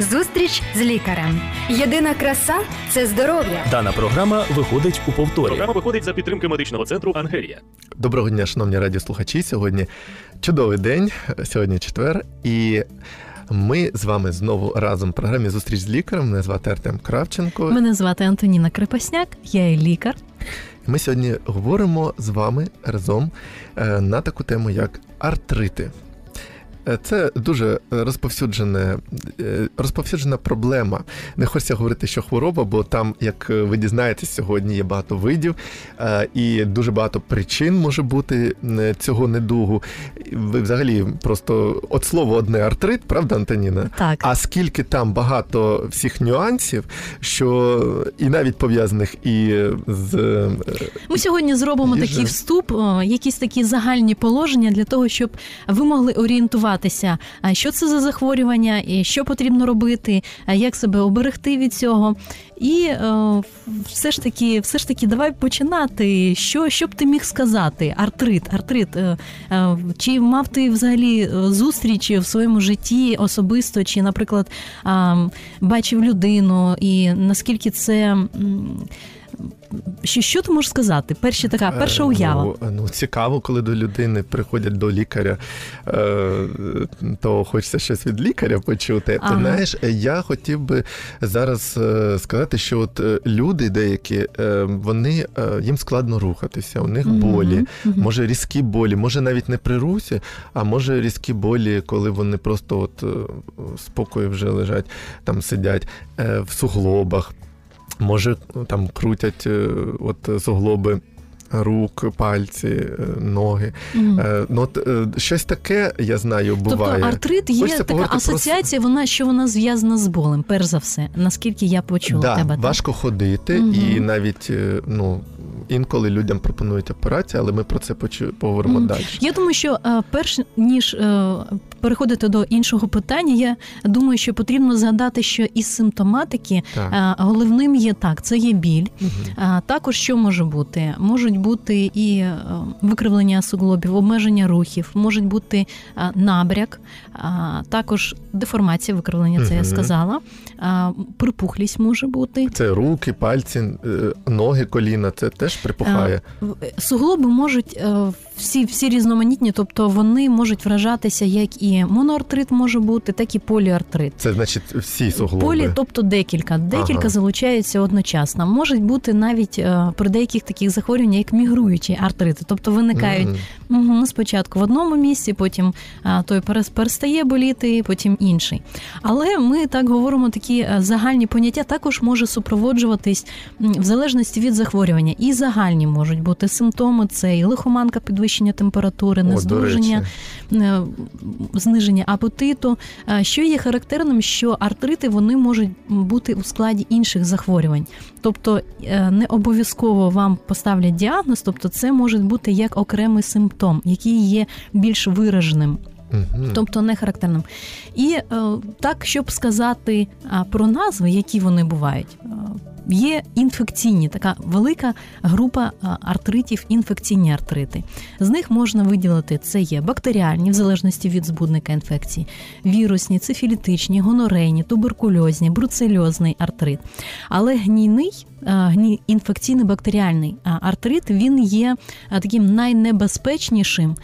Зустріч з лікарем. Єдина краса це здоров'я. Дана програма виходить у повторі. Програма виходить за підтримки медичного центру Ангелія. Доброго дня, шановні радіослухачі. Сьогодні чудовий день, сьогодні четвер, і ми з вами знову разом в програмі Зустріч з лікарем. Мене звати Артем Кравченко. Мене звати Антоніна Крепасняк, я є лікар. Ми сьогодні говоримо з вами разом е, на таку тему, як артрити. Е, Це дуже розповсюджене, е, розповсюджена проблема. Не хочеться говорити, що хвороба, бо там, як ви дізнаєтесь, сьогодні є багато видів е, і дуже багато причин може бути цього недугу. Ви взагалі просто от слово одне артрит, правда, Антоніна? Так. А скільки там багато всіх нюансів, що і навіть пов'язаних і з Ми сьогодні зробимо Їжа. такий вступ, якісь такі загальні положення для того, щоб ви могли орієнтуватися, а що це за захворювання, і що потрібно робити, як себе оберегти від цього. І е, все ж таки, все ж таки, давай починати. Що, що б ти міг сказати? Артрит, артрит. е, е, Чи мав ти взагалі зустрічі в своєму житті особисто, чи, наприклад, бачив людину, і наскільки це. Що, що ти можеш сказати? Перші така, перша Е, уява. Ну, ну, цікаво, коли до людини приходять до лікаря, е, то хочеться щось від лікаря почути. Ага. Ти знаєш, я хотів би зараз е, сказати, що от люди деякі, вони їм складно рухатися, у них болі, мгм. може різкі болі, може навіть не при русі, а може різкі болі, коли вони просто от спокою вже лежать, там сидять в суглобах. Може, там крутять е, от суглоби рук, пальці, е, ноги. Е, Ну, от, щось таке, я знаю, буває. Тобто артрит є Хочеться така асоціація, про вона що вона зв'язана з болем, перш за все, наскільки я почула да, тебе. так? важко ходити, Мгм. і навіть ну, інколи людям пропонують операцію, але ми про це почу- поговоримо Мгм. далі. Я думаю, що е, перш ніж е, переходити до іншого питання, я думаю, що потрібно згадати, що із симптоматики Так. е, головним є так, це є біль. А також що може бути? Можуть бути і викривлення суглобів, обмеження рухів, можуть бути набряк, також деформація викривлення, це я сказала. Припухлість може бути. Це руки, пальці, е, ноги, коліна, це теж припухає. Суглоби можуть е, всі, всі різноманітні, тобто вони можуть вражатися як і моноартрит може бути, так і поліартрит. Це значить всі суглоби. Полі, тобто декілька, декілька Ага. залучаються одночасно. Можуть бути навіть е, при деяких таких захворюваннях, як мігруючі артрити, тобто виникають. Угу, спочатку в одному місці, потім той перес- перестає боліти, потім інший. Але ми так говоримо такі е, загальні поняття також може супроводжуватись в залежності від захворювання. І загальні можуть бути симптоми: це і лихоманка, підвищення температури, речі. е, зниження апетиту. Що є характерним, що артрити вони можуть бути у складі інших захворювань. Тобто е, не обов'язково вам поставлять діагноз, тобто це може бути як окремий симптом, який є більш вираженим, Мгм. тобто не характерним. І е, так, щоб сказати про назви, які вони бувають. е, Є інфекційні, така велика група артритів, інфекційні артрити. З них можна виділити це є бактеріальні, в залежності від збудника інфекції, вірусні, цифілітичні, гонорейні, туберкульозні, бруцельозний артрит. Але гнійний, інфекційний бактеріальний артрит він є таким найнебезпечнішим,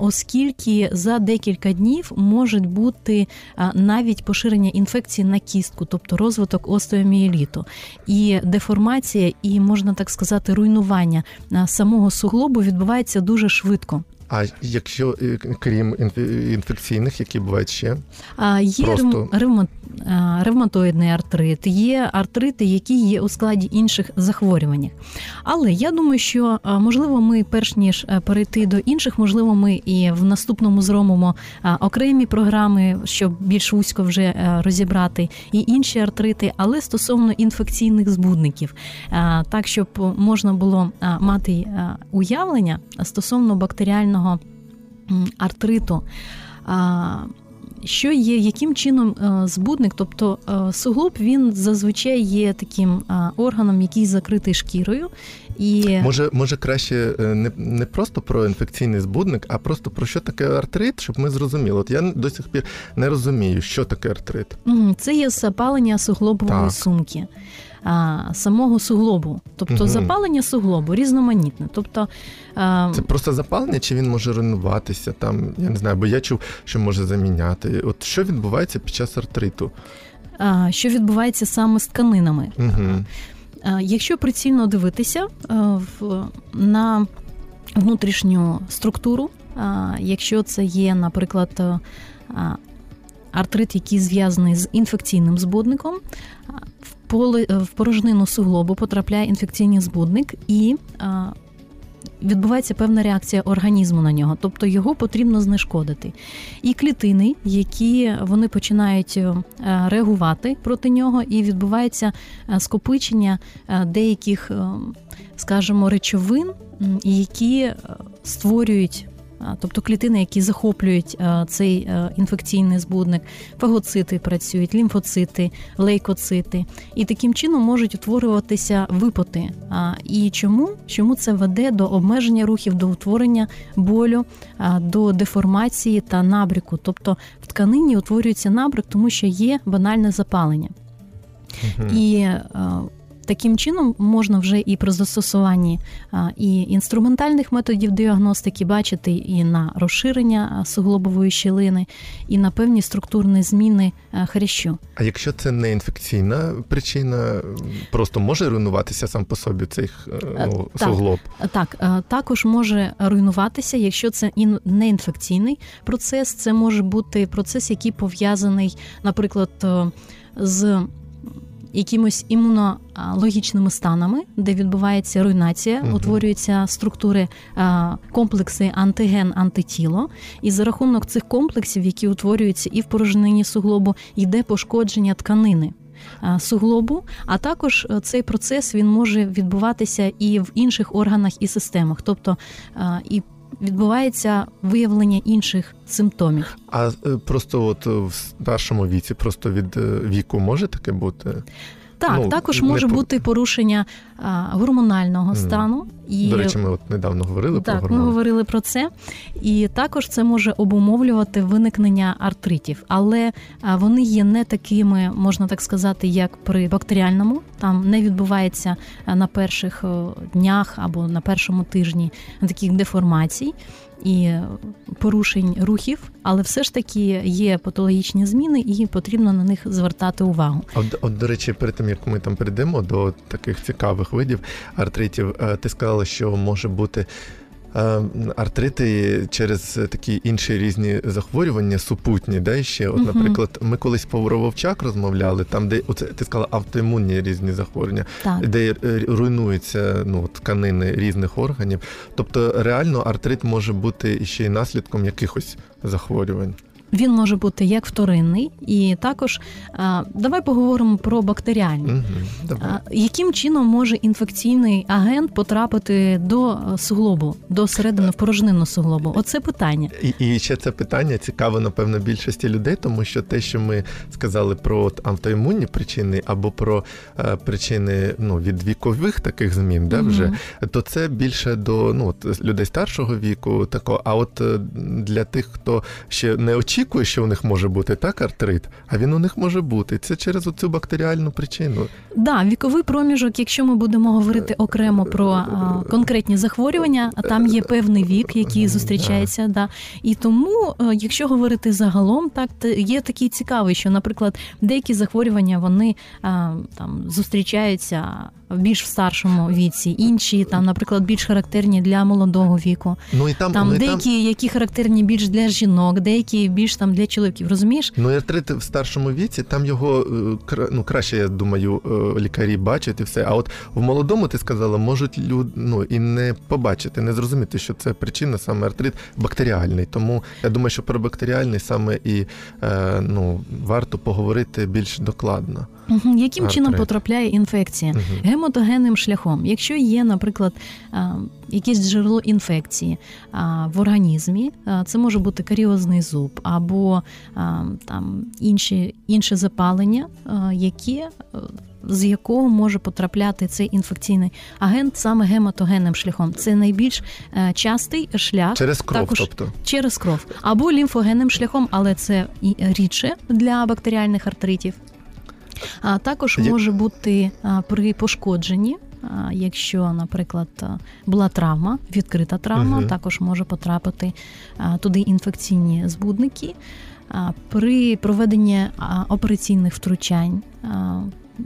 оскільки за декілька днів можуть бути навіть поширення інфекції на кістку, тобто розвиток остеоміеліту. І деформація, і можна так сказати, руйнування самого суглобу відбувається дуже швидко. А якщо е, крім інфе- інфекційних, які бувають ще? А, Є Просто- ревма- ревма- ревматоїдний артрит, є артрити, які є у складі інших захворювань. Але я думаю, що можливо, ми, перш ніж перейти до інших, можливо, ми і в наступному зробимо окремі програми, щоб більш вузько вже розібрати і інші артрити, але стосовно інфекційних збудників, так щоб можна було мати уявлення стосовно бактеріального м, артриту. Що є, яким чином е, збудник, тобто е, суглоб він зазвичай є таким е, органом, який закритий шкірою, І Може, може краще не, не просто про інфекційний збудник, а просто про що таке артрит, щоб ми зрозуміли. От я до сих пір не розумію, що таке артрит. Це є запалення суглобової Так. сумки. А, самого суглобу, тобто Мгм. запалення суглобу різноманітне. Тобто а, Це просто запалення, чи він може руйнуватися там? Я не знаю, бо я чув, що може заміняти. От що відбувається під час артриту? а, що відбувається саме з тканинами. Угу. А, Якщо прицільно дивитися а, в, на внутрішню структуру, а, якщо це є, наприклад, а, артрит, який зв'язаний з інфекційним збудником, в в порожнину суглобу потрапляє інфекційний збудник і а, відбувається певна реакція організму на нього, тобто його потрібно знешкодити. І клітини, які вони починають е, реагувати проти нього, і відбувається е, скопичення е, деяких, е, скажімо, речовин, які е, створюють. Тобто клітини, які захоплюють цей інфекційний збудник, фагоцити працюють, лімфоцити, лейкоцити, і таким чином можуть утворюватися випоти. І чому? Чому це веде до обмеження рухів, до утворення болю, до деформації та набріку? Тобто в тканині утворюється набрик, тому що є банальне запалення. І е, таким чином можна вже і при застосуванні е, і інструментальних методів діагностики бачити і на розширення е, суглобової щілини, і на певні структурні зміни е, хрящу. А якщо це не інфекційна причина, просто може руйнуватися сам по собі цей Е, ну, так. суглоб? Так, е, також може руйнуватися, якщо це не інфекційний процес, це може бути процес, який пов'язаний, наприклад, е, з якимось імунологічними станами, де відбувається руйнація, Мгм. утворюються структури, е, комплекси антиген, антитіло, і за рахунок цих комплексів, які утворюються і в порожнині суглобу, йде пошкодження тканини. е, Суглобу, а також е, цей процес він може відбуватися і в інших органах і системах, тобто і відбувається виявлення інших симптомів. А е, просто от в старшому віці, просто від е, віку може таке бути? Так, Ну, також може по- бути порушення а, гормонального стану. І До речі, ми от недавно говорили про так, ми говорили про це, і також це може обумовлювати виникнення артритів, але а, вони є не такими, можна так сказати, як при бактеріальному. Там не відбувається на перших днях або на першому тижні таких деформацій. І порушень рухів, але все ж таки є патологічні зміни, і потрібно на них звертати увагу. От, от, до речі, перед тим як ми там перейдемо до таких цікавих видів артритів, е, ти сказала, що може бути. Е, Артрити через такі інші різні захворювання, супутні, да, ще. От, наприклад, ми колись по Вовчак розмовляли, там, де оце ти сказала автоімунні різні захворювання, Так. де е, руйнуються ну, тканини різних органів. Тобто, реально артрит може бути ще й наслідком якихось захворювань. Він може бути як вторинний, і також а, давай поговоримо про бактеріальний. Угу. А, Яким чином може інфекційний агент потрапити до е, суглобу, до середини в порожнину суглобу? Оце питання. І, і ще це питання цікаво, напевно, більшості людей, тому що те, що ми сказали про автоімунні причини або про е, причини ну, від вікових таких змін, да, вже, то це більше до ну, от, людей старшого віку. Тако. А от е, для тих, хто ще не очікує, що у них може бути так артрит, а він у них може бути. Це через оцю бактеріальну причину. Да, віковий проміжок, якщо ми будемо говорити окремо про а, конкретні захворювання, а там є певний вік, який зустрічається. Да. І тому, е, якщо говорити загалом, так є такий цікавий, що, наприклад, деякі захворювання вони а, там зустрічаються більш в старшому віці, інші там, наприклад, більш характерні для молодого віку. Ну і там, Там ну, і там деякі, які характерні більш для жінок, деякі більш там для чоловіків. Розумієш? Ну, і артрит в старшому віці, там його е, ну, краще, я думаю, е, лікарі бачать і все. А от в молодому ти сказала, можуть люд, ну, і не побачити, не зрозуміти, що це причина саме артрит бактеріальний. Тому я думаю, що про бактеріальний саме і е, ну, варто поговорити більш докладно. Яким чином потрапляє інфекція? Мгм. Гемотогенним шляхом, якщо є, наприклад, якесь джерело інфекції в організмі, це може бути каріозний зуб або там інші, інше запалення, а, які е, з якого може потрапляти цей інфекційний агент саме гематогенним шляхом. Це найбільш е, частий шлях Через кров, також тобто. через кров або лімфогенним шляхом, але це рідше для бактеріальних артритів. А також може бути при пошкодженні. Якщо, наприклад, була травма, відкрита травма, угу. також може потрапити туди інфекційні збудники. При проведенні операційних втручань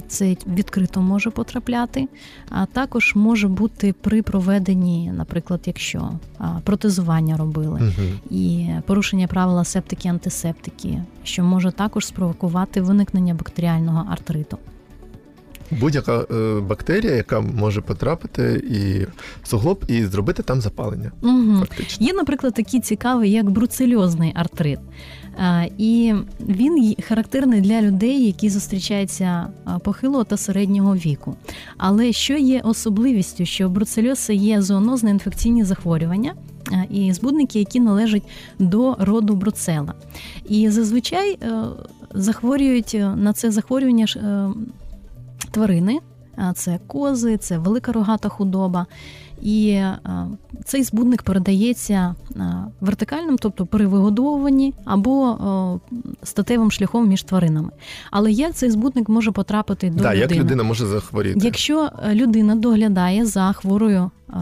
це відкрито може потрапляти, а також може бути при проведенні, наприклад, якщо протезування робили Угу. і порушення правила септики антисептики, що може також спровокувати виникнення бактеріального артриту. Будь-яка е, бактерія, яка може потрапити і в суглоб і зробити там запалення, Угу. фактично. Є, наприклад, такий цікавий, як бруцельозний артрит. І він характерний для людей, які зустрічаються похилого та середнього віку. Але що є особливістю, що бруцельоз є зоонозне інфекційні захворювання і збудники, які належать до роду бруцела. І зазвичай е, захворюють е, на це захворювання е, тварини. Це кози, це велика рогата худоба. І е, цей збудник передається е, вертикальним, тобто при вигодовуванні або е, статевим шляхом між тваринами. Але як цей збудник може потрапити до Да, людини? як людина може захворіти? Якщо людина доглядає за хворою е,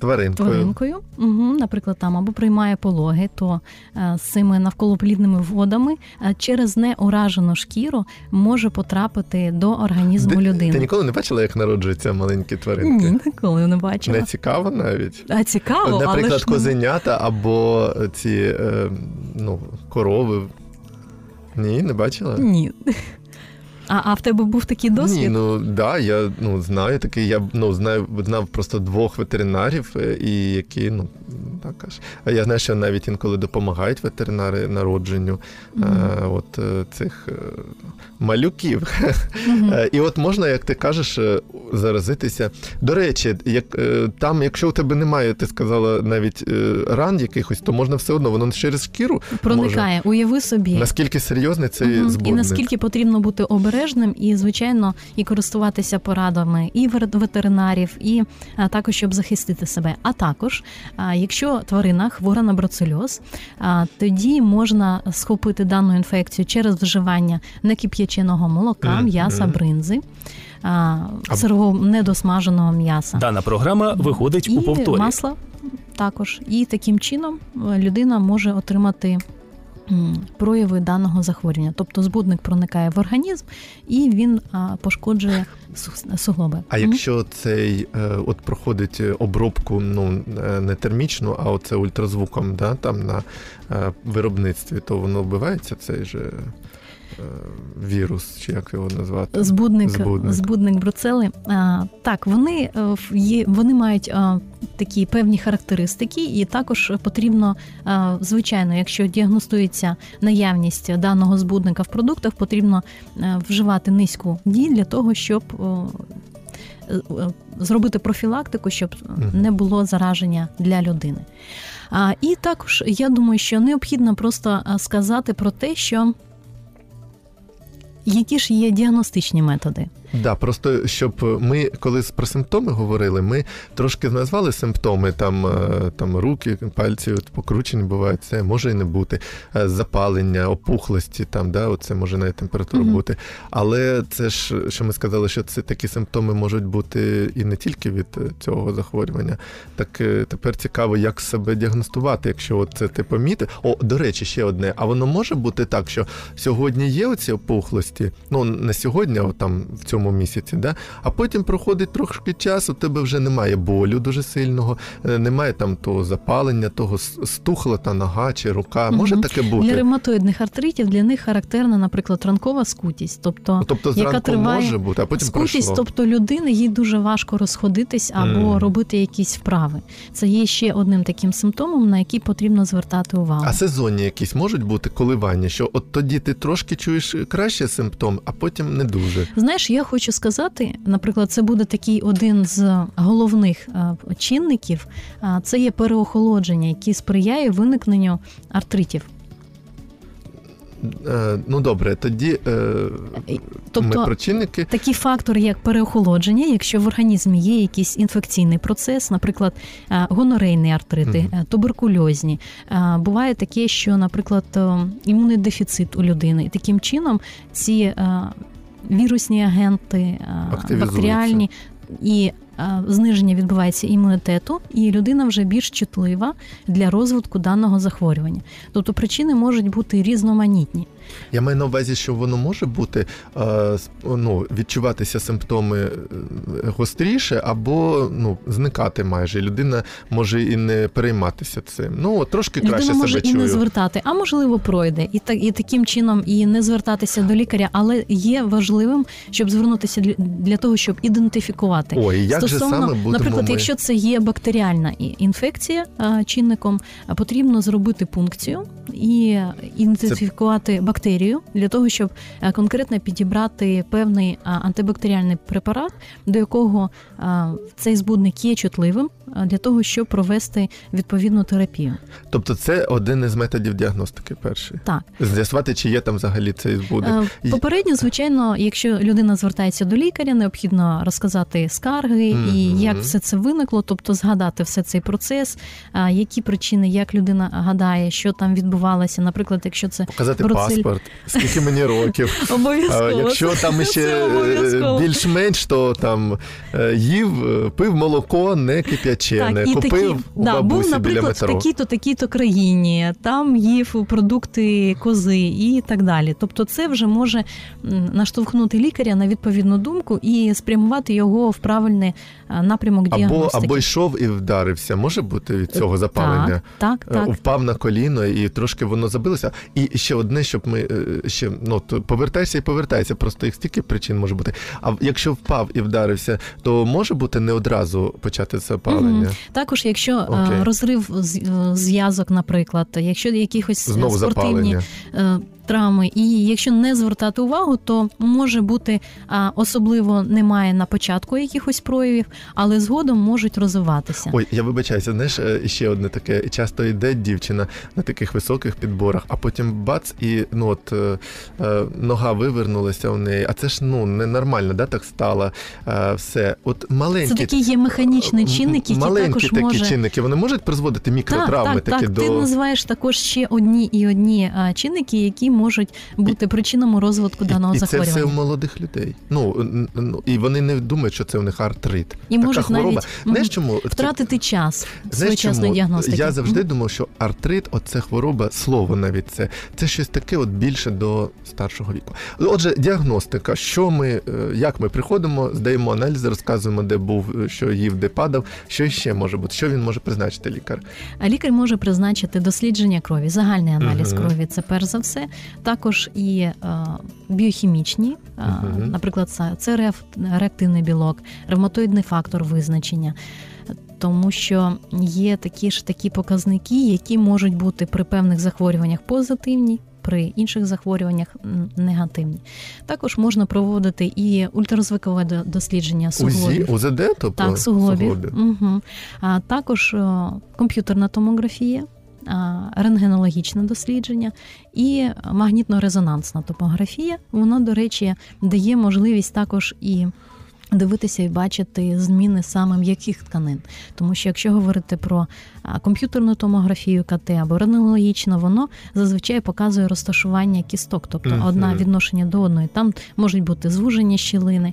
Тваринкою. тваринкою, угу, наприклад, там або приймає пологи, то е, з цими навколоплідними водами е, через неуражену шкіру може потрапити до організму Ти- людини. Ти ніколи не бачила, як народжуються маленькі тваринки? Ні, ніколи не бачила. Не цікаво навіть. А цікаво, От, Наприклад, але ж козенята або ці е, ну, корови. Ні, не бачила? Ні. А, а в тебе був такий досвід? Ні, ну да, я ну знаю такий. Я ну знаю, знав просто двох ветеринарів, е, і які ну так аж. А я знаю, що навіть інколи допомагають ветеринари народженню Мгм. е, от е, цих малюків. Е, І от можна, як ти кажеш, заразитися. До речі, як там, якщо у тебе немає, ти сказала навіть ран якихось, то можна все одно, воно через шкіру. Проникає. Уяви собі. Наскільки серйозний цей Мгм. збудник? І наскільки потрібно бути обережним, і звичайно, і користуватися порадами і ветеринарів, і також щоб захистити себе. А також, якщо тварина хвора на бруцельоз, тоді можна схопити дану інфекцію через вживання некип'яченого молока, м'яса, бринзи, сирого недосмаженого м'яса. Дана програма виходить і у повторі. масла також. І таким чином е, людина може отримати прояви даного захворювання. Тобто збудник проникає в організм і він пошкоджує су- суглоби. А якщо цей е, от проходить обробку, ну е, не термічну, а оце ультразвуком, да, там на е, виробництві, то воно вбивається цей же вірус, чи як його назвати? Збудник, Збудник. збудник, бруцели. А, так, вони е, є, вони мають а, такі певні характеристики, і також потрібно, а, звичайно, якщо діагностується наявність даного збудника в продуктах, потрібно е, вживати низьку дій для того, щоб е, е, зробити профілактику, щоб не було зараження для людини. А, і також я думаю, що необхідно просто сказати про те, що які ж є діагностичні методи. Да, просто щоб ми, коли про симптоми говорили, ми трошки назвали симптоми, там, е, там руки, пальці покручені бувають, це може і не бути, Е, запалення, опухлості, там, да, оце може навіть температура Мгм. бути. Але це ж, що ми сказали, що це такі симптоми можуть бути і не тільки від е, цього захворювання. Так тепер цікаво, як себе діагностувати, якщо от це ти помітив. О, до речі, ще одне. А воно може бути так, що сьогодні є оці опухлості, ну не сьогодні, а там в цьому місяці, да? а потім проходить трошки часу, у тебе вже немає болю дуже сильного, е, немає там того запалення, того стухла та нога чи рука. Може таке Для бути? ревматоїдних артритів для них характерна, наприклад, ранкова скутість. Тобто Тобто яка зранку триває може бути, а потім скутість, пройшло. тобто людини їй дуже важко розходитись або Мгм. робити якісь вправи. Це є ще одним таким симптомом, на який потрібно звертати увагу. А сезонні якісь можуть бути коливання, що от тоді ти трошки чуєш краще симптом, а потім не дуже. Знаєш, я хочу сказати, наприклад, це буде такий один з головних е, чинників. а, Це є переохолодження, який сприяє виникненню артритів. Е, ну добре, тоді е, Тобто ми про чинники. такі фактори, як переохолодження, якщо в організмі є якийсь інфекційний процес, наприклад, е, гонорейні артрити, е, туберкульозні. Е, Буває таке, що, наприклад, е, імунний дефіцит у людини, і таким чином ці е, вірусні агенти, е, бактеріальні і е, зниження відбувається імунітету, і людина вже більш чутлива для розвитку даного захворювання. Тобто причини можуть бути різноманітні. Я маю на увазі, що воно може бути е, ну, відчуватися симптоми е, гостріше або ну, зникати майже. Людина може і не перейматися цим. Ну, трошки краще Людина може себе і чую. не звертати, а можливо пройде, і так і таким чином і не звертатися до лікаря, але є важливим, щоб звернутися для, того, щоб ідентифікувати. Ой, як же Стосовно, саме будемо наприклад, ми... якщо це є бактеріальна інфекція чинником, потрібно зробити пункцію і ідентифікувати бактерію для того, щоб конкретно підібрати певний антибактеріальний препарат, до якого цей збудник є чутливим, для того, щоб провести відповідну терапію. Тобто це один із методів діагностики перший. Так. З'ясувати, чи є там взагалі цей збудник. Е, Попередньо, звичайно, якщо людина звертається до лікаря, необхідно розказати скарги і як все це виникло, тобто згадати все цей процес, які причини, як людина гадає, що там відбувалося. Наприклад, якщо це Показати Бруцель- паспорт, скільки мені років. обов'язково. Якщо там ще е, більш-менш, то там е, їв, е, пив молоко не кип'ячене, купив такі, у да, був, бабусі біля наприклад, в метро. такій-то, такій-то країні, там їв продукти кози і так далі. Тобто, це вже може наштовхнути лікаря на відповідну думку і спрямувати його в правильний напрямок Або, діагностики. або йшов і вдарився. Може бути від цього запалення? Так, так, так. Впав на коліно і трошки воно забилося. І ще одне, щоб ми е, ще ну то повертайся і повертайся. Просто їх стільки причин може бути. А якщо впав і вдарився, то може бути не одразу почати запалення. Мгм. Також, якщо okay. Розрив е, зв'язок, наприклад, якщо якихось е, Знову спортивні запалення. Травми, і якщо не звертати увагу, то може бути особливо немає на початку якихось проявів, але згодом можуть розвиватися. Ой, я вибачаюся, знаєш, е, ще одне таке. Часто йде дівчина на таких високих підборах, а потім бац, і ну от е, е, нога вивернулася у неї. А це ж ну ненормально, да, так стало. Все. От маленькі Це такі є механічні чинники, які маленькі також такі може... чинники, вони можуть призводити Так, мікротравми так, такі так. до. Ти називаєш також ще одні і одні а, чинники, які можуть бути причинами розвитку даного і, і це все у молодих людей. Ну, н- н- і вони не думають, що це у них артрит. І така можуть хвороба. навіть мгм, чому втратити час своєчасної діагностики. Я завжди Мгм. думав, що артрит, оце хвороба, слово навіть це. Це щось таке, от більше до старшого віку. Отже, діагностика. Що ми, е, як ми приходимо, здаємо аналізи, розказуємо, де був, е, що їв, де падав. Що ще може бути? Що він може призначити лікар? А лікар може призначити дослідження крові, загальний аналіз Мгм. крові. Це перш за все. Також і е, біохімічні, е, Мгм. наприклад, це, реактивний білок, ревматоїдний фактор визначення. Тому що є такі ж такі показники, які можуть бути при певних захворюваннях позитивні, при інших захворюваннях негативні. Також можна проводити і ультразвукове дослідження суглобів. УЗД, тобто Так, суглобів. суглобів. Угу. А також комп'ютерна томографія, рентгенологічне дослідження і магнітно-резонансна томографія. Вона, до речі, дає можливість також і. Дивитися і бачити зміни саме м'яких тканин, тому що якщо говорити про комп'ютерну томографію КТ або рентгенологічну, воно зазвичай показує розташування кісток, тобто Мгм. одна відношення до одної. Там можуть бути звуження щілини,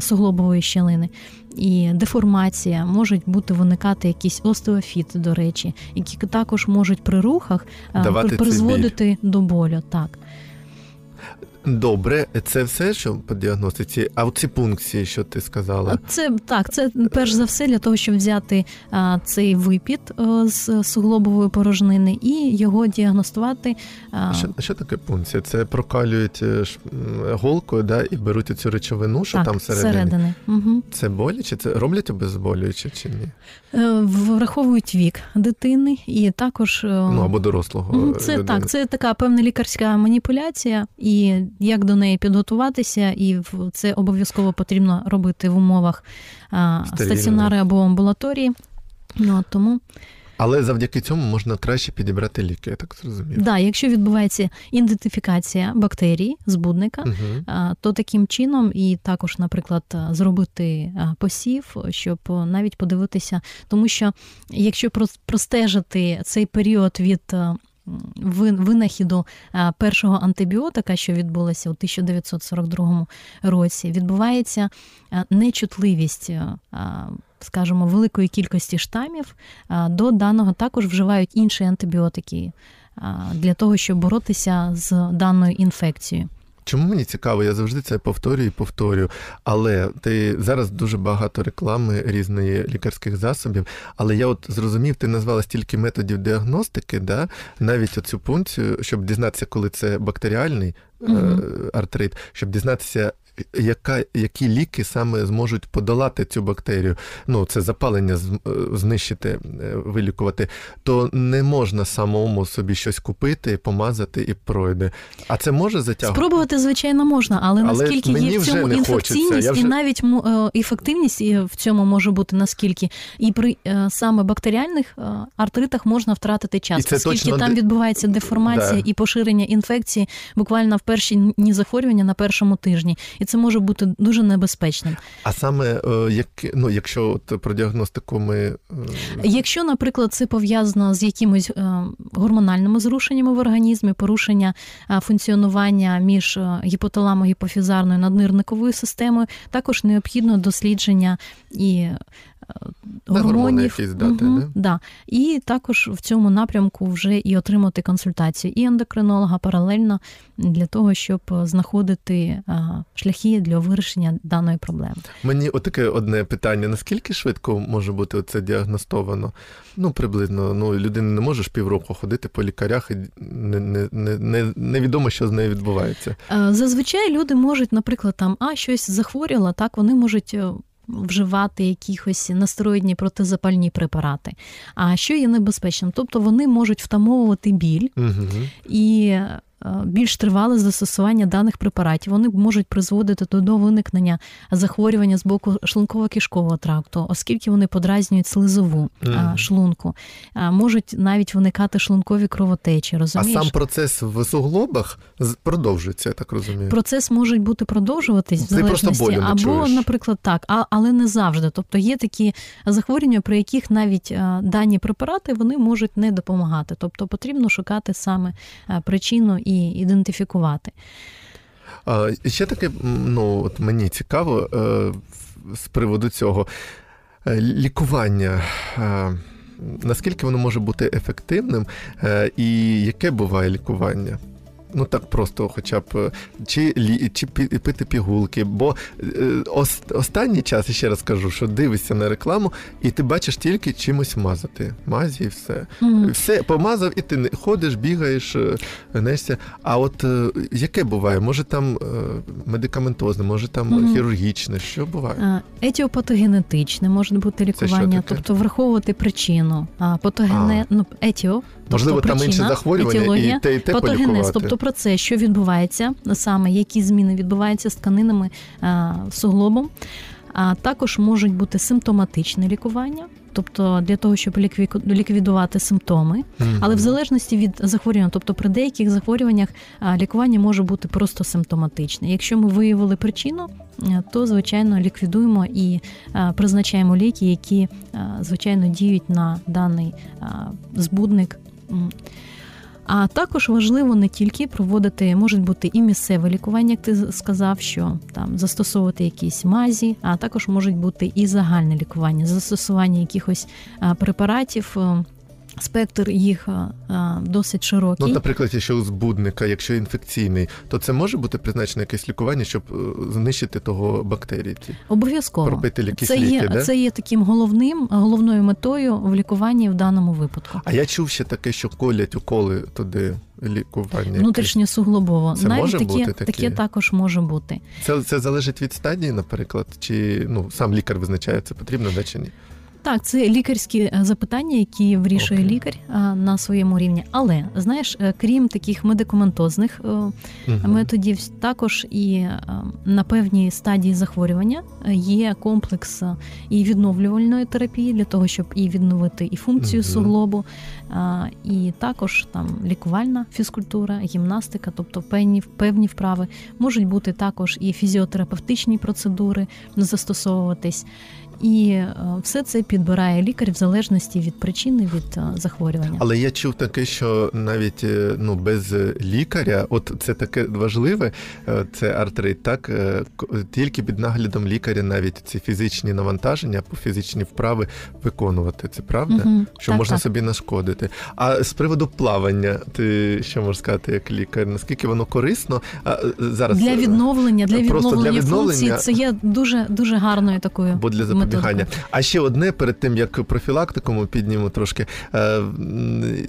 суглобової щілини і деформація, можуть бути виникати якісь остеофіт, до речі, які також можуть при рухах Давати при- цей призводити до болю. Так. Добре, це все, що по діагностиці. А ці пункції, що ти сказала? Це так, це перш за все для того, щоб взяти а, цей випід а, з суглобової порожнини і його діагностувати. А, Що, що таке пункція? Це прокалюють е, голкою, да, і беруть цю речовину, що так, там всередині. зсередини. Угу. Це боляче? Це роблять обезболююче чи ні? Е, Враховують вік дитини і також е, Ну або дорослого. Це людини. так, це така певна лікарська маніпуляція, і як до неї підготуватися, і це обов'язково потрібно робити в умовах стаціонари або амбулаторії. Ну, от тому Але завдяки цьому можна краще підібрати ліки, я так зрозумів. Да, якщо відбувається ідентифікація бактерій, збудника, Угу. то таким чином і також, наприклад, зробити посів, щоб навіть подивитися, тому що якщо прос- простежити цей період від а, винахіду першого антибіотика, що відбулося у 1942 році, відбувається нечутливість. Скажімо, великої кількості штамів до даного також вживають інші антибіотики для того, щоб боротися з даною інфекцією. Чому мені цікаво, я завжди це повторюю і повторюю. Але ти зараз дуже багато реклами різної лікарських засобів. Але я от зрозумів, ти назвала стільки методів діагностики, да? навіть оцю пункцію, щоб дізнатися, коли це бактеріальний е, артрит, щоб дізнатися. Яка, які ліки саме зможуть подолати цю бактерію? Ну, це запалення е, знищити, е, вилікувати, то не можна самому собі щось купити, помазати і пройде. А це може затягувати? Спробувати, звичайно, можна, але, Але наскільки є в цьому інфекційність, вже- і навіть е, ефективність в цьому може бути наскільки, і при е, саме бактеріальних е, артритах можна втратити час, І оскільки точно там відбувається деформація Да. і поширення інфекції буквально в перші дні захворювання на першому тижні, і це може бути дуже небезпечним. А саме, е, як, ну, якщо от про діагностику ми. е, Якщо, наприклад, це пов'язано з якимись е, гормональними зрушеннями в організмі, порушення функціонування між гіпоталамо-гіпофізарною наднирниковою системою, також необхідно дослідження і гормонів. якісь дати, Мгм, да? І також в цьому напрямку вже і отримати консультацію і ендокринолога паралельно для того, щоб е, знаходити е, шляхи для вирішення даної проблеми. Мені отаке одне питання: наскільки швидко може бути це діагностовано? Ну, приблизно, ну, людина не може ж півроку ходити по лікарях і не, не, не, не, невідомо, що з нею відбувається. Е, Зазвичай люди можуть, наприклад, там а щось захворіло, так вони можуть. Вживати якісь нестероїдні протизапальні препарати, а що є небезпечним? Тобто вони можуть втамовувати біль Угу. і більш тривале застосування даних препаратів. Вони можуть призводити до- виникнення захворювання з боку шлунково-кишкового тракту, оскільки вони подразнюють слизову Мгм. шлунку. Можуть навіть виникати шлункові кровотечі. А сам процес в суглобах продовжується, я так розумію. Процес може бути продовжуватись в Ти просто залежності, болю або, чуєш. наприклад, так, а, але не завжди. Тобто є такі захворювання, при яких навіть дані препарати вони можуть не допомагати. Тобто потрібно шукати саме причину і ідентифікувати. А, ще таке, ну, от мені цікаво е, з приводу цього. Е, Лікування. е, Наскільки воно може бути ефективним, і яке буває лікування? Ну так просто, хоча б е, чи, лі- чи пити пігулки. Бо е, ос, останній час, ще раз кажу, що дивишся на рекламу, і ти бачиш тільки чимось мазати. Мазі і все. Мгм. Все помазав, і ти не ходиш, бігаєш, е, несся. А от яке буває? Може там медикаментозне, може там Мгм. хірургічне? Що буває? Етіопатогенетичне може бути лікування, тобто враховувати причину. А патогене, ну, етіо, Можливо, тобто там інше захворювання, етіологія, і те, і те патогенез, полікувати. тобто процес, що відбувається саме, які зміни відбуваються з тканинами а, суглобом. А також можуть бути симптоматичне лікування, тобто для того, щоб лікві- ліквідувати симптоми, але в залежності від захворювання, тобто при деяких захворюваннях лікування може бути просто симптоматичне. Якщо ми виявили причину, е, то звичайно ліквідуємо і призначаємо ліки, які звичайно діють на даний збудник. А також важливо не тільки проводити, можуть бути і місцеве лікування, як ти сказав, що там застосовувати якісь мазі, а також можуть бути і загальне лікування, застосування якихось препаратів. Е, Спектр їх а, а, досить широкий. Ну, наприклад, якщо у збудника, якщо інфекційний, то це може бути призначено якесь лікування, щоб е, знищити того бактерії. Обов'язково Пропити якісь це ліки, є, да? це є таким головним головною метою в лікуванні в даному випадку. А я чув ще таке, що колять уколи туди лікування. якесь. Внутрішньосуглобово. Це Навіть може таке, бути таке? таке також може бути. Це, це залежить від стадії, наприклад, чи ну сам лікар визначає, це потрібно да чи ні? Так, це лікарські е, запитання, які вирішує Окей. лікар на своєму рівні. Але знаєш, е, крім таких медикаментозних Мгм. методів, також і на певній стадії захворювання є комплекс і відновлювальної терапії для того, щоб і відновити і функцію Мгм. суглобу, і також там лікувальна фізкультура, гімнастика, тобто певні певні вправи можуть бути також і фізіотерапевтичні процедури застосовуватись. І е, все це підбирає лікар в залежності від причини від е, захворювання. Але я чув таке, що навіть е, ну без лікаря, от це таке важливе, це артрит, так тільки під наглядом лікаря навіть ці фізичні навантаження по фізичні вправи виконувати. Це правда? Мгм. Що Так, можна так. собі нашкодити. А з приводу плавання, ти що можеш сказати як лікар? Наскільки воно корисно? А зараз для відновлення, для просто для відновлення, відновлення- функцій це є дуже дуже гарною такою. Або для методикою. А ще одне перед тим, як профілактику ми піднімемо трошки. Е,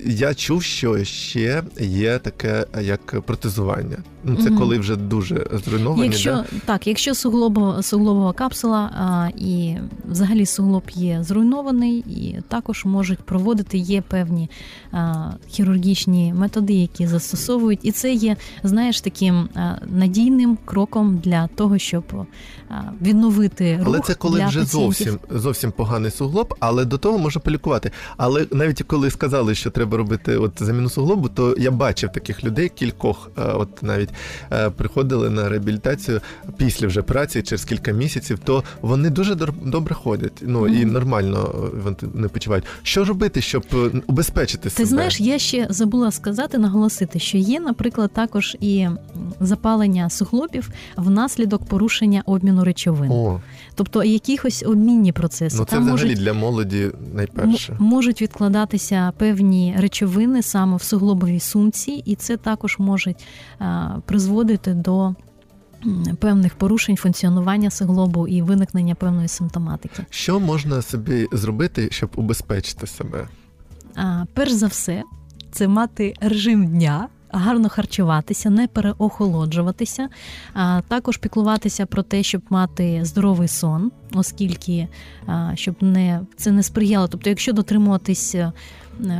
я чув, що ще є таке, як протезування. Ну, це коли вже дуже зруйновані. Якщо да? так, якщо суглобова, суглобова капсула а, і взагалі суглоб є зруйнований, і також можуть проводити є певні а, хірургічні методи, які застосовують, і це є, знаєш, таким а, надійним кроком для того, щоб відновити рух Але це коли для вже пацієнтів. Зовсім зовсім поганий суглоб, але до того можна полікувати. Але навіть коли сказали, що треба робити от заміну суглобу, то я бачив таких людей, кількох, е, от навіть е, приходили на реабілітацію після вже операції через кілька місяців, то вони дуже добре ходять. Ну і нормально е, вони почувають. Що робити, щоб убезпечити себе? Ти знаєш, я ще забула сказати, наголосити, що є, наприклад, також і запалення суглобів внаслідок порушення обміну речовин, О, тобто якихось обмінні процеси. ну це Там взагалі можуть, для молоді найперше. м- можуть відкладатися певні речовини саме в суглобовій сумці, і це також може призводити до певних порушень функціонування суглобу і виникнення певної симптоматики. Що можна собі зробити, щоб убезпечити себе? А, перш за все, це мати режим дня. Гарно харчуватися, не переохолоджуватися, а також піклуватися про те, щоб мати здоровий сон, оскільки щоб не це не сприяло. Тобто, якщо дотримуватись е,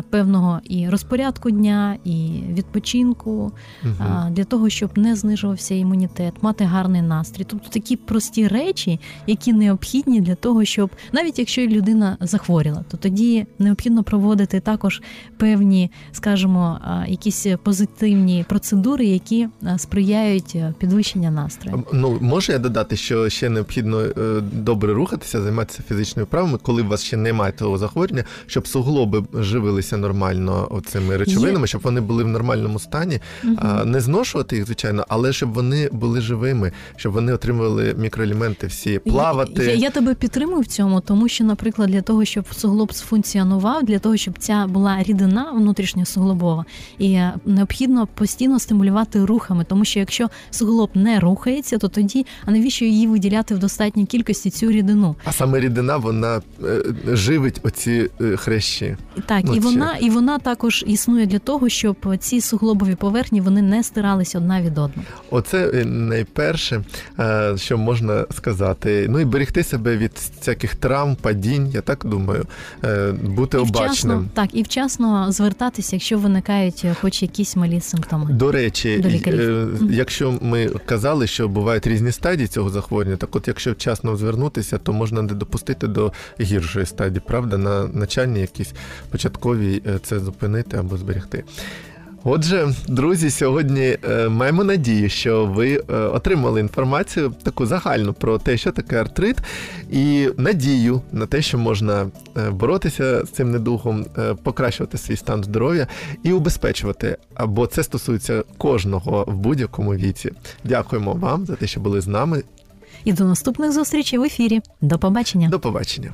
певного і розпорядку дня, і відпочинку, а, для того, щоб не знижувався імунітет, мати гарний настрій. Тобто такі прості речі, які необхідні для того, щоб навіть якщо людина захворіла, то тоді необхідно проводити також певні, скажімо, якісь позитивні процедури, які сприяють е, підвищенню настрою. Ну, можу я додати, що ще необхідно е, добре рухатися, займатися фізичними вправами, коли у вас ще немає того захворювання, щоб суглоби живилися нормально оцими речовинами, щоб вони були в нормальному стані, Мгм. а, не зношувати їх, звичайно, але щоб вони були живими, щоб вони отримували мікроелементи всі, плавати. Я, я тебе підтримую в цьому, тому що, наприклад, для того, щоб суглоб сфункціонував, для того, щоб ця була рідина внутрішньосуглобова, і е, необхідно постійно стимулювати рухами, тому що якщо суглоб не рухається, то тоді а навіщо її виділяти в достатній кількості цю рідину? А саме рідина вона е, живить оці е, хрящі. Так, і вона, і вона також існує для того, щоб ці суглобові поверхні вони не стирались одна від одної. Оце е, найперше, е, що можна сказати. Ну і берегти себе від всяких травм, падінь, я так думаю, е, бути І обачним. вчасно, так, і вчасно звертатися, якщо виникають хоч якісь малі симптоми. До речі, До лікарів. якщо ми казали, що бувають різні стадії цього захворювання, так от якщо вчасно звернутися, то можна не допустити до гіршої стадії, правда, на начальній якійсь початковій е, це зупинити або зберегти. Отже, друзі, сьогодні е, маємо надію, що ви е, отримали інформацію таку загальну про те, що таке артрит, і надію на те, що можна боротися з цим недугом, покращувати свій стан здоров'я і убезпечувати. Або це стосується кожного в будь-якому віці. Дякуємо вам за те, що були з нами. І до наступних зустрічей в ефірі. До побачення. До побачення.